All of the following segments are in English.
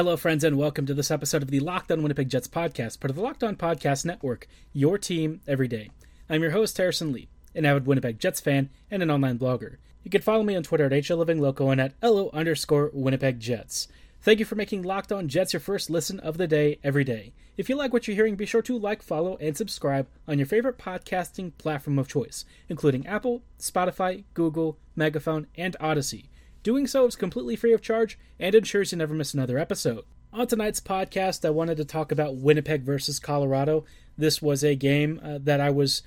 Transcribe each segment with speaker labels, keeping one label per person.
Speaker 1: Hello, friends, and welcome to this episode of the Locked On Winnipeg Jets podcast, part of the Locked On Podcast Network, your team every day. I'm your host, Harrison Lee, an avid Winnipeg Jets fan and an online blogger. You can follow me on Twitter at HLivingLoco and at LO underscore Winnipeg Jets. Thank you for making Locked On Jets your first listen of the day every day. If you like what you're hearing, be sure to like, follow, and subscribe on your favorite podcasting platform of choice, including Apple, Spotify, Google, Megaphone, and Odyssey. Doing so is completely free of charge and ensures you never miss another episode. On tonight's podcast, I wanted to talk about Winnipeg versus Colorado. This was a game uh, that I was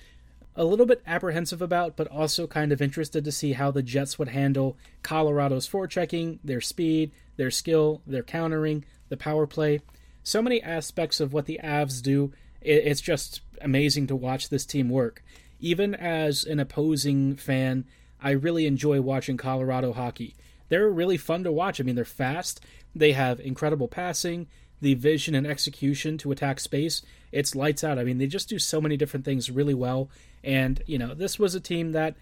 Speaker 1: a little bit apprehensive about, but also kind of interested to see how the Jets would handle Colorado's forechecking, their speed, their skill, their countering, the power play. So many aspects of what the Avs do. It's just amazing to watch this team work. Even as an opposing fan, I really enjoy watching Colorado hockey. They're really fun to watch. I mean, they're fast, they have incredible passing, the vision and execution to attack space. It's lights out. I mean, they just do so many different things really well. And, you know, this was a team that,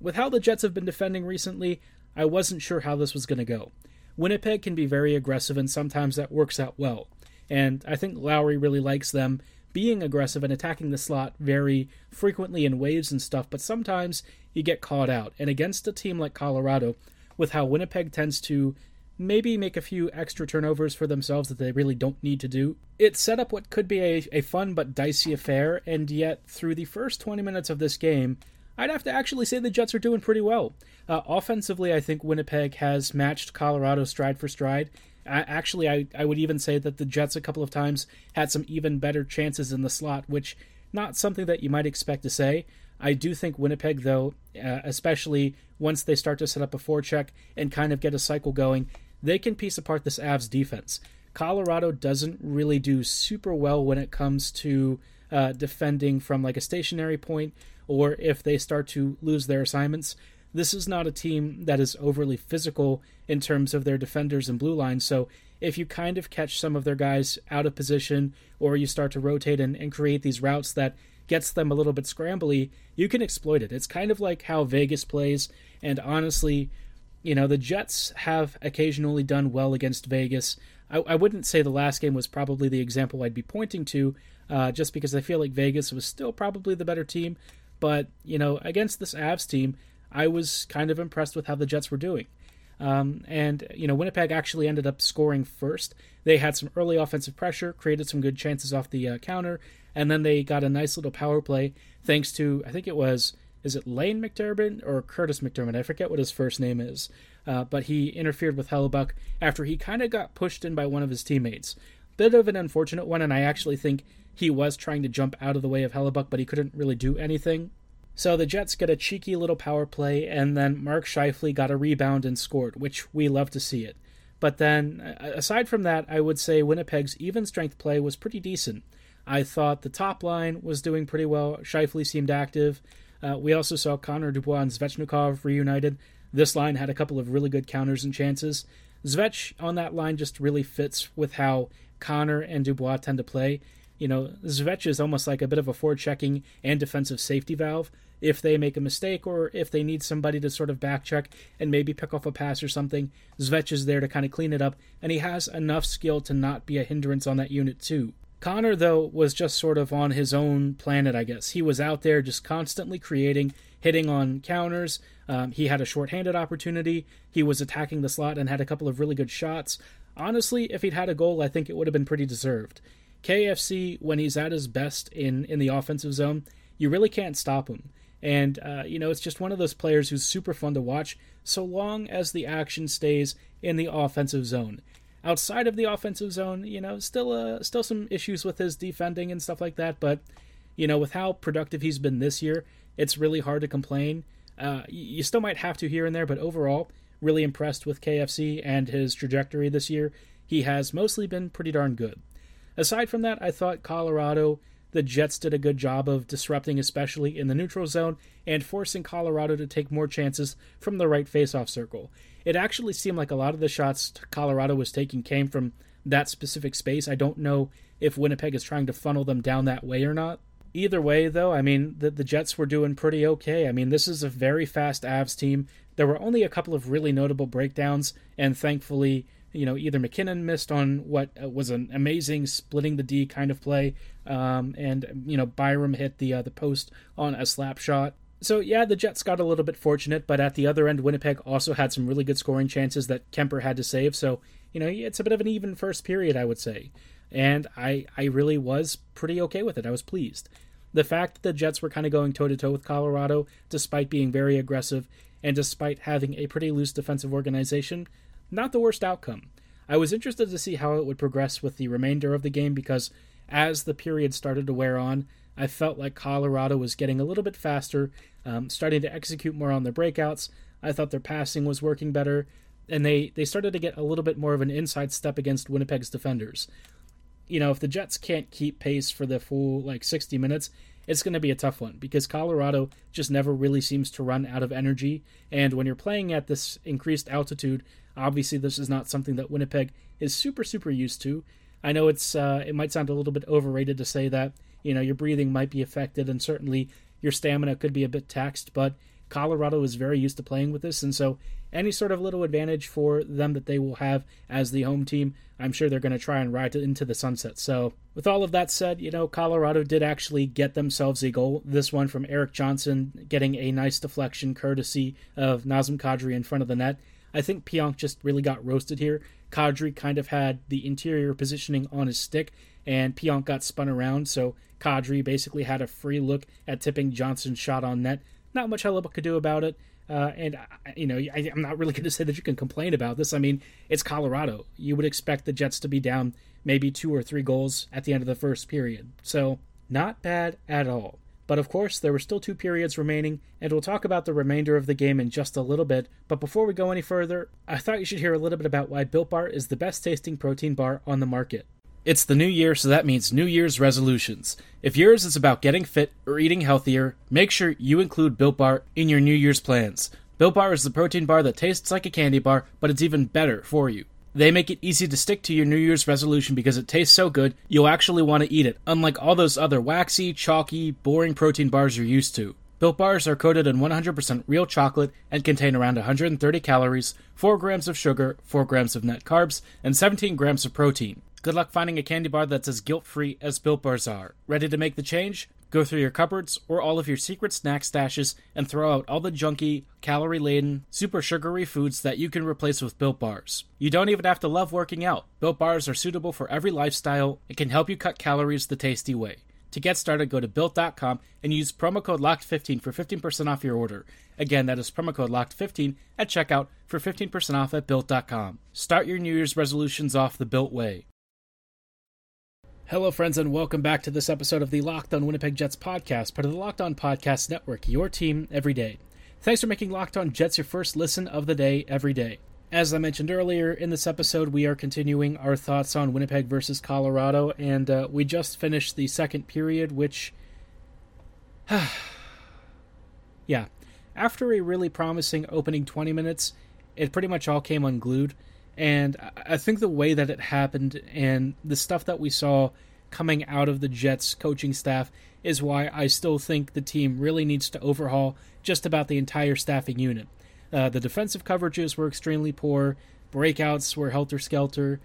Speaker 1: with how the Jets have been defending recently, I wasn't sure how this was going to go. Winnipeg can be very aggressive, and sometimes that works out well. And I think Lowry really likes them being aggressive and attacking the slot very frequently in waves and stuff, but sometimes you get caught out. And against a team like Colorado, with how Winnipeg tends to maybe make a few extra turnovers for themselves that they really don't need to do, it set up what could be a, a fun but dicey affair, and yet through the first 20 minutes of this game, I'd have to actually say the Jets are doing pretty well. Uh, offensively, I think Winnipeg has matched Colorado stride for stride. I, actually, I, I would even say that the Jets a couple of times had some even better chances in the slot, which not something that you might expect to say. I do think Winnipeg, though, uh, especially once they start to set up a forecheck and kind of get a cycle going, they can piece apart this Avs defense. Colorado doesn't really do super well when it comes to uh, defending from like a stationary point or if they start to lose their assignments. This is not a team that is overly physical in terms of their defenders and blue lines. So if you kind of catch some of their guys out of position or you start to rotate and, and create these routes that gets them a little bit scrambly, you can exploit it. It's kind of like how Vegas plays, and honestly, you know, the Jets have occasionally done well against Vegas. I, I wouldn't say the last game was probably the example I'd be pointing to, uh, just because I feel like Vegas was still probably the better team. But, you know, against this Avs team, I was kind of impressed with how the Jets were doing. Um, and, you know, Winnipeg actually ended up scoring first. They had some early offensive pressure, created some good chances off the uh, counter, and then they got a nice little power play thanks to, I think it was, is it Lane MacDermid or Kurtis MacDermid? I forget what his first name is. Uh, but he interfered with Hellebuyck after he kind of got pushed in by one of his teammates. Bit of an unfortunate one, and I actually think he was trying to jump out of the way of Hellebuyck, but he couldn't really do anything. So the Jets get a cheeky little power play, and then Mark Scheifele got a rebound and scored, which we love to see it. But then, aside from that, I would say Winnipeg's even strength play was pretty decent. I thought the top line was doing pretty well. Scheifele seemed active. Uh, we also saw Connor Dubois and Svechnikov reunited. This line had a couple of really good counters and chances. Zvech on that line just really fits with how Connor and Dubois tend to play. You know, Zvech is almost like a bit of a forward checking and defensive safety valve. If they make a mistake or if they need somebody to sort of back check and maybe pick off a pass or something, Zvech is there to kind of clean it up, and he has enough skill to not be a hindrance on that unit too. Connor, though, was just sort of on his own planet, I guess. He was out there just constantly creating, hitting on counters. Um, he had a short-handed opportunity. He was attacking the slot and had a couple of really good shots. Honestly, if he'd had a goal, I think it would have been pretty deserved. KFC, when he's at his best in, in the offensive zone, you really can't stop him. And, uh, you know, it's just one of those players who's super fun to watch so long as the action stays in the offensive zone outside of the offensive zone, you know, still uh, still some issues with his defending and stuff like that. But you know, with how productive he's been this year, it's really hard to complain. Uh, you still might have to here and there, but overall, really impressed with KFC and his trajectory this year. He has mostly been pretty darn good. Aside from that, I thought Colorado, the Jets did a good job of disrupting, especially in the neutral zone, and forcing Colorado to take more chances from the right faceoff circle. It actually seemed like a lot of the shots Colorado was taking came from that specific space. I don't know if Winnipeg is trying to funnel them down that way or not. Either way, though, I mean, the, the Jets were doing pretty okay. I mean, this is a very fast Avs team. There were only a couple of really notable breakdowns, and thankfully, you know, either MacKinnon missed on what uh, was an amazing splitting the D kind of play, um, and you know Byram hit the uh, the post on a slap shot. So yeah, the Jets got a little bit fortunate, but at the other end, Winnipeg also had some really good scoring chances that Kuemper had to save. So you know, it's a bit of an even first period, I would say, and I I really was pretty okay with it. I was pleased. The fact that the Jets were kind of going toe to toe with Colorado, despite being very aggressive and despite having a pretty loose defensive organization, not the worst outcome. I was interested to see how it would progress with the remainder of the game because as the period started to wear on, I felt like Colorado was getting a little bit faster, um, starting to execute more on their breakouts. I thought their passing was working better, and they, they started to get a little bit more of an inside step against Winnipeg's defenders. You know, if the Jets can't keep pace for the full like 60 minutes, it's going to be a tough one because Colorado just never really seems to run out of energy. And when you're playing at this increased altitude, obviously this is not something that Winnipeg is super super used to. I know it's uh, it might sound a little bit overrated to say that you know your breathing might be affected and certainly your stamina could be a bit taxed, but Colorado is very used to playing with this, and so any sort of little advantage for them that they will have as the home team, I'm sure they're going to try and ride it into the sunset. So, with all of that said, you know, Colorado did actually get themselves a goal. This one from Erik Johnson, getting a nice deflection courtesy of Nazem Kadri in front of the net. I think Pionk just really got roasted here. Kadri kind of had the interior positioning on his stick, and Pionk got spun around, so Kadri basically had a free look at tipping Johnson's shot on net. Not much Hellebuyck could do about it. Uh, and you know, I, am not really going to say that you can complain about this. I mean, it's Colorado. You would expect the Jets to be down maybe two or three goals at the end of the first period. So not bad at all. But of course, there were still two periods remaining, and we'll talk about the remainder of the game in just a little bit. But before we go any further, I thought you should hear a little bit about why Built Bar is the best tasting protein bar on the market. It's the new year, so that means New Year's resolutions. If yours is about getting fit or eating healthier, make sure you include Built Bar in your New Year's plans. Built Bar is the protein bar that tastes like a candy bar, but it's even better for you. They make it easy to stick to your New Year's resolution because it tastes so good, you'll actually want to eat it, unlike all those other waxy, chalky, boring protein bars you're used to. Built bars are coated in 100% real chocolate and contain around 130 calories, 4 grams of sugar, 4 grams of net carbs, and 17 grams of protein. Good luck finding a candy bar that's as guilt free as Built Bars are. Ready to make the change? Go through your cupboards or all of your secret snack stashes and throw out all the junky, calorie laden, super sugary foods that you can replace with Built Bars. You don't even have to love working out. Built Bars are suitable for every lifestyle and can help you cut calories the tasty way. To get started, go to built.com and use promo code LOCKED15 for 15% off your order. Again, that is promo code LOCKED15 at checkout for 15% off at built.com. Start your New Year's resolutions off the built way. Hello, friends, and welcome back to this episode of the Locked On Winnipeg Jets podcast, part of the Locked On Podcast Network, your team every day. Thanks for making Locked On Jets your first listen of the day every day. As I mentioned earlier in this episode, we are continuing our thoughts on Winnipeg versus Colorado, and uh, we just finished the second period, which. yeah. After a really promising opening 20 minutes, it pretty much all came unglued. And I think the way that it happened and the stuff that we saw coming out of the Jets coaching staff is why I still think the team really needs to overhaul just about the entire staffing unit. Uh, the defensive coverages were extremely poor, breakouts were helter skelter.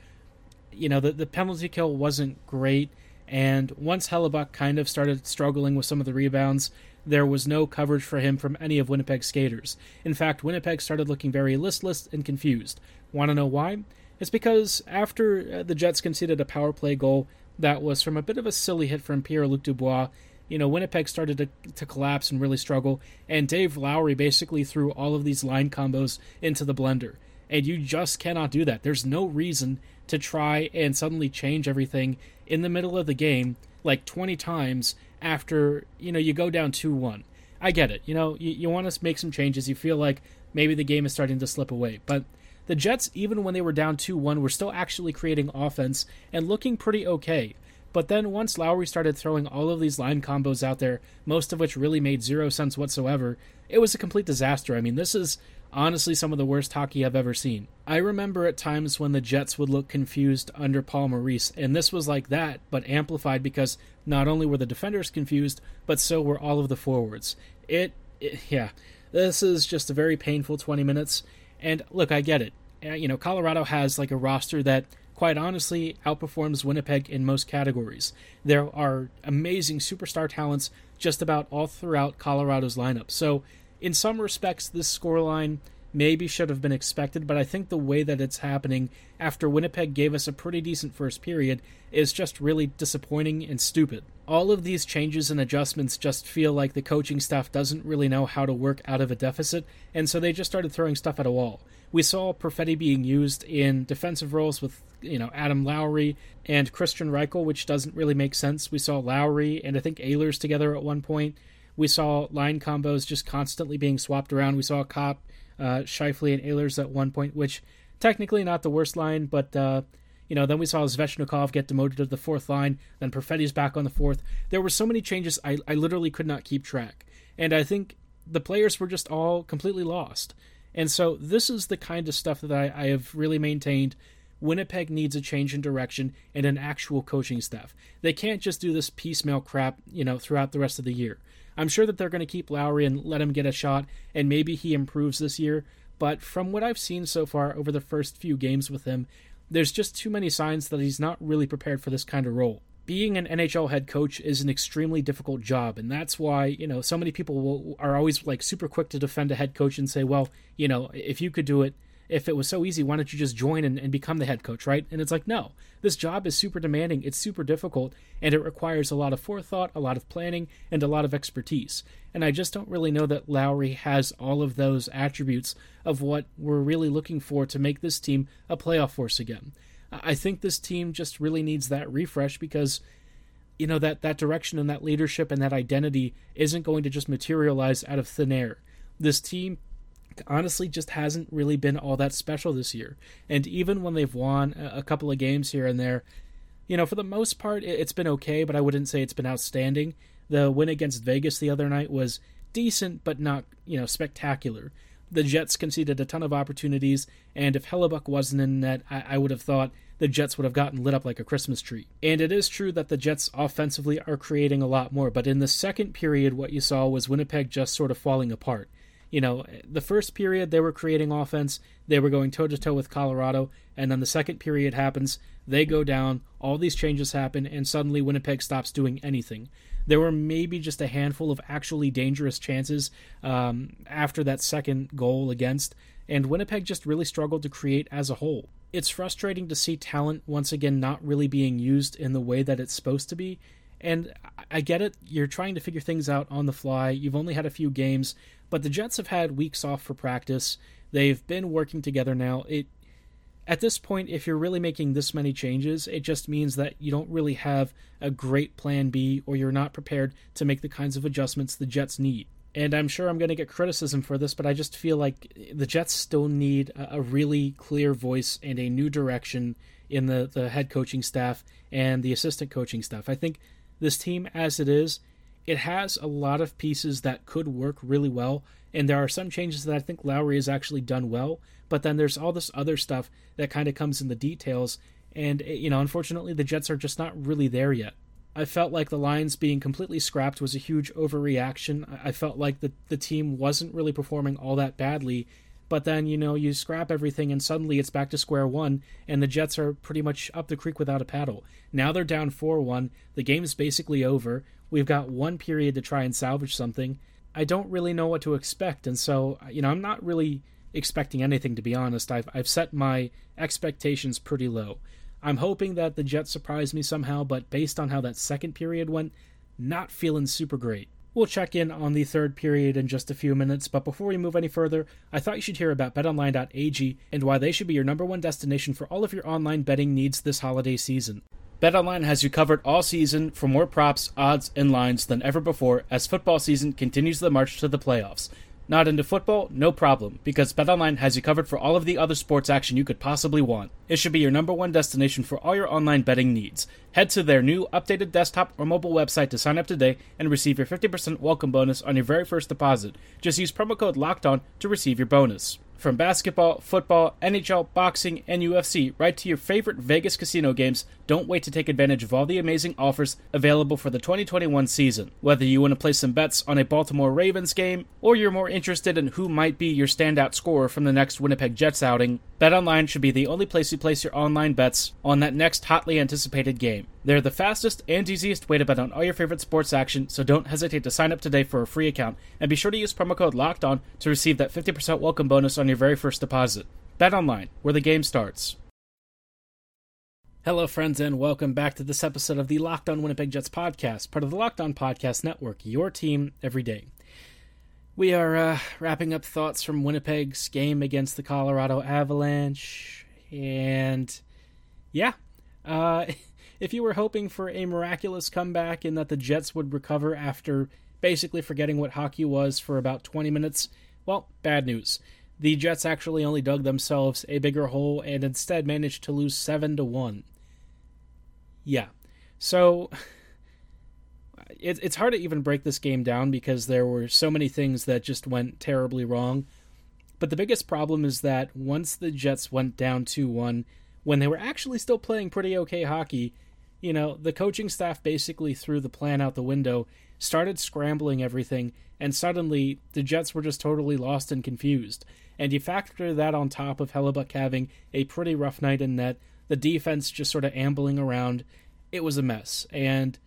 Speaker 1: You know, the, the penalty kill wasn't great, and once Hellebuyck kind of started struggling with some of the rebounds, there was no coverage for him from any of Winnipeg's skaters. In fact, Winnipeg started looking very listless and confused. Want to know why? It's because after uh, the Jets conceded a power play goal that was from a bit of a silly hit from Pierre Luc Dubois, you know, Winnipeg started to, to collapse and really struggle, and Dave Lowry basically threw all of these line combos into the blender. And you just cannot do that. There's no reason to try and suddenly change everything in the middle of the game like 20 times after, you know, you go down 2 1. I get it. You know, you, you want to make some changes. You feel like maybe the game is starting to slip away. But the Jets, even when they were down 2 1, were still actually creating offense and looking pretty okay. But then once Lowry started throwing all of these line combos out there, most of which really made zero sense whatsoever, it was a complete disaster. I mean, this is honestly some of the worst hockey I've ever seen. I remember at times when the Jets would look confused under Paul Maurice, and this was like that, but amplified because not only were the defenders confused, but so were all of the forwards. It, it yeah, this is just a very painful 20 minutes. And look, I get it. Uh, you know, Colorado has like a roster that quite honestly outperforms Winnipeg in most categories. There are amazing superstar talents just about all throughout Colorado's lineup. So, in some respects, this scoreline maybe should have been expected, but I think the way that it's happening after Winnipeg gave us a pretty decent first period is just really disappointing and stupid. All of these changes and adjustments just feel like the coaching staff doesn't really know how to work out of a deficit, and so they just started throwing stuff at a wall. We saw Perfetti being used in defensive roles with you know Adam Lowry and Kristian Reichel, which doesn't really make sense. We saw Lowry and I think Ehlers together at one point. We saw line combos just constantly being swapped around. We saw Copp, uh, Scheifele, and Ehlers at one point, which technically not the worst line, but uh, you know, then we saw Svechnikov get demoted to the fourth line. Then Perfetti's back on the fourth. There were so many changes, I, I literally could not keep track. And I think the players were just all completely lost. And so this is the kind of stuff that I, I have really maintained. Winnipeg needs a change in direction and an actual coaching staff. They can't just do this piecemeal crap, you know, throughout the rest of the year. I'm sure that they're going to keep Lowry and let him get a shot, and maybe he improves this year. But from what I've seen so far over the first few games with him, there's just too many signs that he's not really prepared for this kind of role. Being an NHL head coach is an extremely difficult job, and that's why you know so many people will, are always like super quick to defend a head coach and say, "Well, you know, if you could do it, if it was so easy, why don't you just join and, and, become the head coach, right? And it's like, no, this job is super demanding, it's super difficult, and it requires a lot of forethought, a lot of planning, and a lot of expertise. And I just don't really know that Lowry has all of those attributes of what we're really looking for to make this team a playoff force again. I think this team just really needs that refresh because you know that that direction and that leadership and that identity isn't going to just materialize out of thin air. This team honestly just hasn't really been all that special this year. And even when they've won a couple of games here and there, you know, for the most part, it's been okay, but I wouldn't say it's been outstanding. The win against Vegas the other night was decent, but not, you know, spectacular. The Jets conceded a ton of opportunities, and if Hellebuyck wasn't in net, I, I would have thought the Jets would have gotten lit up like a Christmas tree. And it is true that the Jets offensively are creating a lot more, but in the second period, what you saw was Winnipeg just sort of falling apart you know, the first period they were creating offense, they were going toe to toe with Colorado, and then the second period happens, they go down, all these changes happen, and suddenly Winnipeg stops doing anything. There were maybe just a handful of actually dangerous chances um, after that second goal against, and Winnipeg just really struggled to create as a whole. It's frustrating to see talent once again not really being used in the way that it's supposed to be. And I get it, you're trying to figure things out on the fly. You've only had a few games. But the Jets have had weeks off for practice. They've been working together now. It at this point, if you're really making this many changes, it just means that you don't really have a great plan B or you're not prepared to make the kinds of adjustments the Jets need. And I'm sure I'm going to get criticism for this, but I just feel like the Jets still need a really clear voice and a new direction in the, the head coaching staff and the assistant coaching staff. I think this team, as it is, it has a lot of pieces that could work really well, and there are some changes that I think Lowry has actually done well, but then there's all this other stuff that kind of comes in the details, and eh, you know, unfortunately, the Jets are just not really there yet. I felt like the Lions being completely scrapped was a huge overreaction. I felt like the the team wasn't really performing all that badly, but then you know you scrap everything and suddenly it's back to square one, and the Jets are pretty much up the creek without a paddle. Now they're down four one. The game is basically over. We've got one period to try and salvage something. I don't really know what to expect, and so you know I'm not really expecting anything to be honest. I've I've set my expectations pretty low. I'm hoping that the Jets surprise me somehow, but based on how that second period went, not feeling super great. We'll check in on the third period in just a few minutes, but before we move any further, I thought you should hear about betonline.ag and why they should be your number one destination for all of your online betting needs this holiday season. BetOnline has you covered all season for more props, odds, and lines than ever before as football season continues the march to the playoffs. Not into football? No problem, because BetOnline has you covered for all of the other sports action you could possibly want. It should be your number one destination for all your online betting needs. Head to their new updated desktop or mobile website to sign up today and receive your 50% welcome bonus on your very first deposit. Just use promo code LOCKEDON to receive your bonus. From basketball, football, NHL, boxing, and UFC, right to your favorite Vegas casino games, don't wait to take advantage of all the amazing offers available for the 2021 season. Whether you want to place some bets on a Baltimore Ravens game, or you're more interested in who might be your standout scorer from the next Winnipeg Jets outing, BetOnline should be the only place you place your online bets on that next hotly anticipated game. They're the fastest and easiest way to bet on all your favorite sports action, so don't hesitate to sign up today for a free account and be sure to use promo code Locked On to receive that 50% welcome bonus on your very first deposit. Bet online, where the game starts. Hello, friends, and welcome back to this episode of the Locked On Winnipeg Jets podcast, part of the Locked On Podcast Network, your team every day. We are uh, wrapping up thoughts from Winnipeg's game against the Colorado Avalanche, and yeah, uh, if you were hoping for a miraculous comeback and that the Jets would recover after basically forgetting what hockey was for about 20 minutes, well, bad news. The Jets actually only dug themselves a bigger hole and instead managed to lose 7 to 1. Yeah. So it, it's hard to even break this game down because there were so many things that just went terribly wrong. But the biggest problem is that once the Jets went down 2 1, when they were actually still playing pretty okay hockey, you know, the coaching staff basically threw the plan out the window, started scrambling everything, and suddenly the Jets were just totally lost and confused. And you factor that on top of Hellebuyck having a pretty rough night in net, the defense just sort of ambling around. It was a mess. And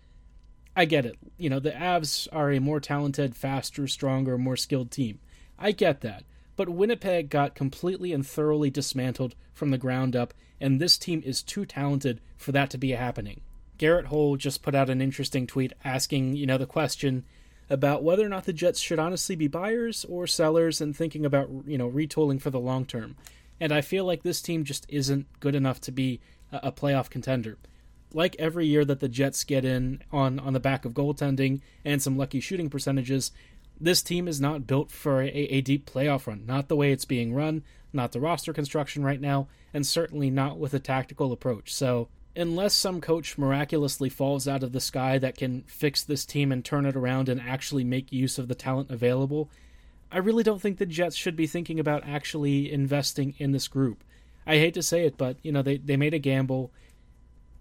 Speaker 1: I get it. You know, the Avs are a more talented, faster, stronger, more skilled team. I get that. But Winnipeg got completely and thoroughly dismantled from the ground up, and this team is too talented for that to be happening. Garrett Hull just put out an interesting tweet asking, you know, the question about whether or not the Jets should honestly be buyers or sellers and thinking about, you know, retooling for the long term. And I feel like this team just isn't good enough to be a playoff contender. Like every year that the Jets get in on, on the back of goaltending and some lucky shooting percentages, this team is not built for a, a deep playoff run. Not the way it's being run, not the roster construction right now, and certainly not with a tactical approach. So unless some coach miraculously falls out of the sky that can fix this team and turn it around and actually make use of the talent available, I really don't think the Jets should be thinking about actually investing in this group. I hate to say it, but you know they they made a gamble.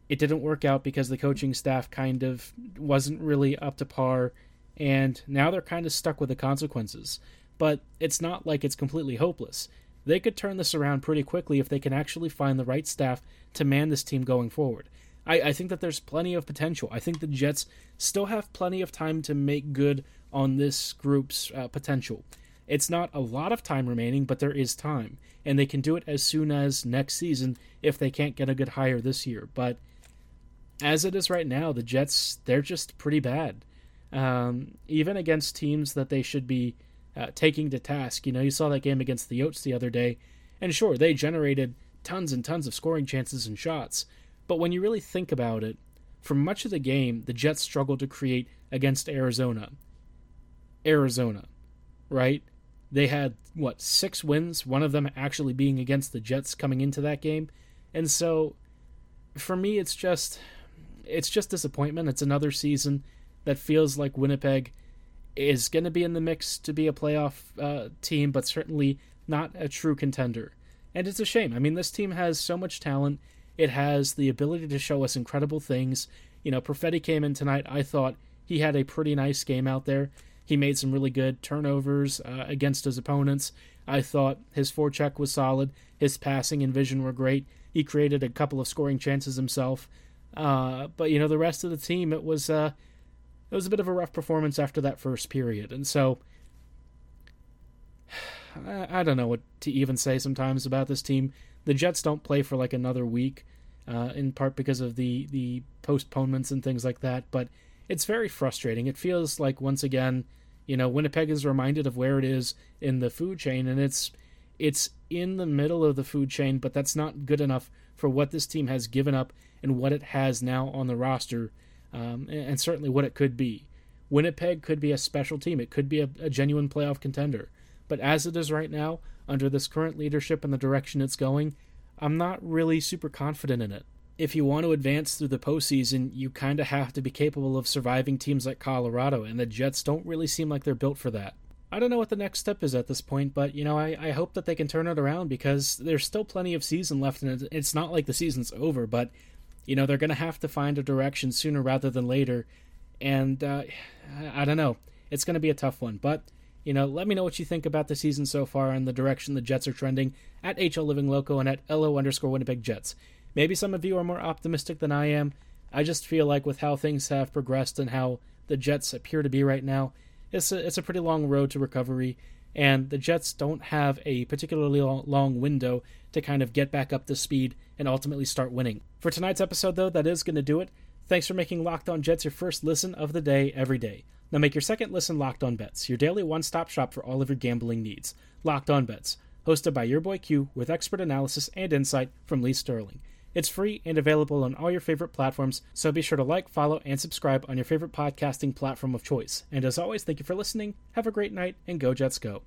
Speaker 1: It didn't work out because the coaching staff kind of wasn't really up to par, and now they're kind of stuck with the consequences. But it's not like it's completely hopeless. They could turn this around pretty quickly if they can actually find the right staff to man this team going forward. I, I think that there's plenty of potential. I think the Jets still have plenty of time to make good on this group's uh, potential. It's not a lot of time remaining, but there is time, and they can do it as soon as next season if they can't get a good hire this year. But as it is right now, the Jets they're just pretty bad, um, even against teams that they should be uh, taking to task. You know, you saw that game against the Yotes the other day, and sure, they generated tons and tons of scoring chances and shots. But when you really think about it, for much of the game, the Jets struggled to create against Arizona. Arizona, right? They had, what, six wins, one of them actually being against the Jets coming into that game. And so, for me, it's just. It's just disappointment. It's another season that feels like Winnipeg is going to be in the mix to be a playoff uh, team, but certainly not a true contender. And it's a shame. I mean, this team has so much talent. It has the ability to show us incredible things. You know, Perfetti came in tonight. I thought he had a pretty nice game out there. He made some really good turnovers uh, against his opponents. I thought his forecheck was solid. His passing and vision were great. He created a couple of scoring chances himself. Uh, but you know, the rest of the team, it was uh, it was a bit of a rough performance after that first period, and so I, don't know what to even say sometimes about this team. The Jets don't play for like another week, uh, in part because of the the postponements and things like that. But it's very frustrating. It feels like once again, you know, Winnipeg is reminded of where it is in the food chain, and it's it's in the middle of the food chain, but that's not good enough for what this team has given up and what it has now on the roster, um, and, certainly what it could be. Winnipeg could be a special team. It could be a, a genuine playoff contender But as it is right now, under this current leadership and the direction it's going, I'm not really super confident in it. If you want to advance through the postseason, you kind of have to be capable of surviving teams like Colorado, and the Jets don't really seem like they're built for that. I don't know what the next step is at this point, but you know, I, I hope that they can turn it around because there's still plenty of season left, and it's not like the season's over. But you know, they're going to have to find a direction sooner rather than later, and uh, I, don't know. It's going to be a tough one, but you know, let me know what you think about the season so far and the direction the Jets are trending at HL Living Loco and at LO underscore Winnipeg Jets. Maybe some of you are more optimistic than I am. I just feel like with how things have progressed and how the Jets appear to be right now, it's a, it's a pretty long road to recovery, and the Jets don't have a particularly long window to kind of get back up to speed and ultimately start winning. For tonight's episode, though, that is going to do it. Thanks for making Locked On Jets your first listen of the day every day. Now make your second listen Locked On Bets, your daily one stop shop for all of your gambling needs. Locked On Bets, hosted by your boy Q with expert analysis and insight from Lee Sterling. It's free and available on all your favorite platforms, so be sure to like, follow, and subscribe on your favorite podcasting platform of choice. And as always, thank you for listening. Have a great night, and go Jets go.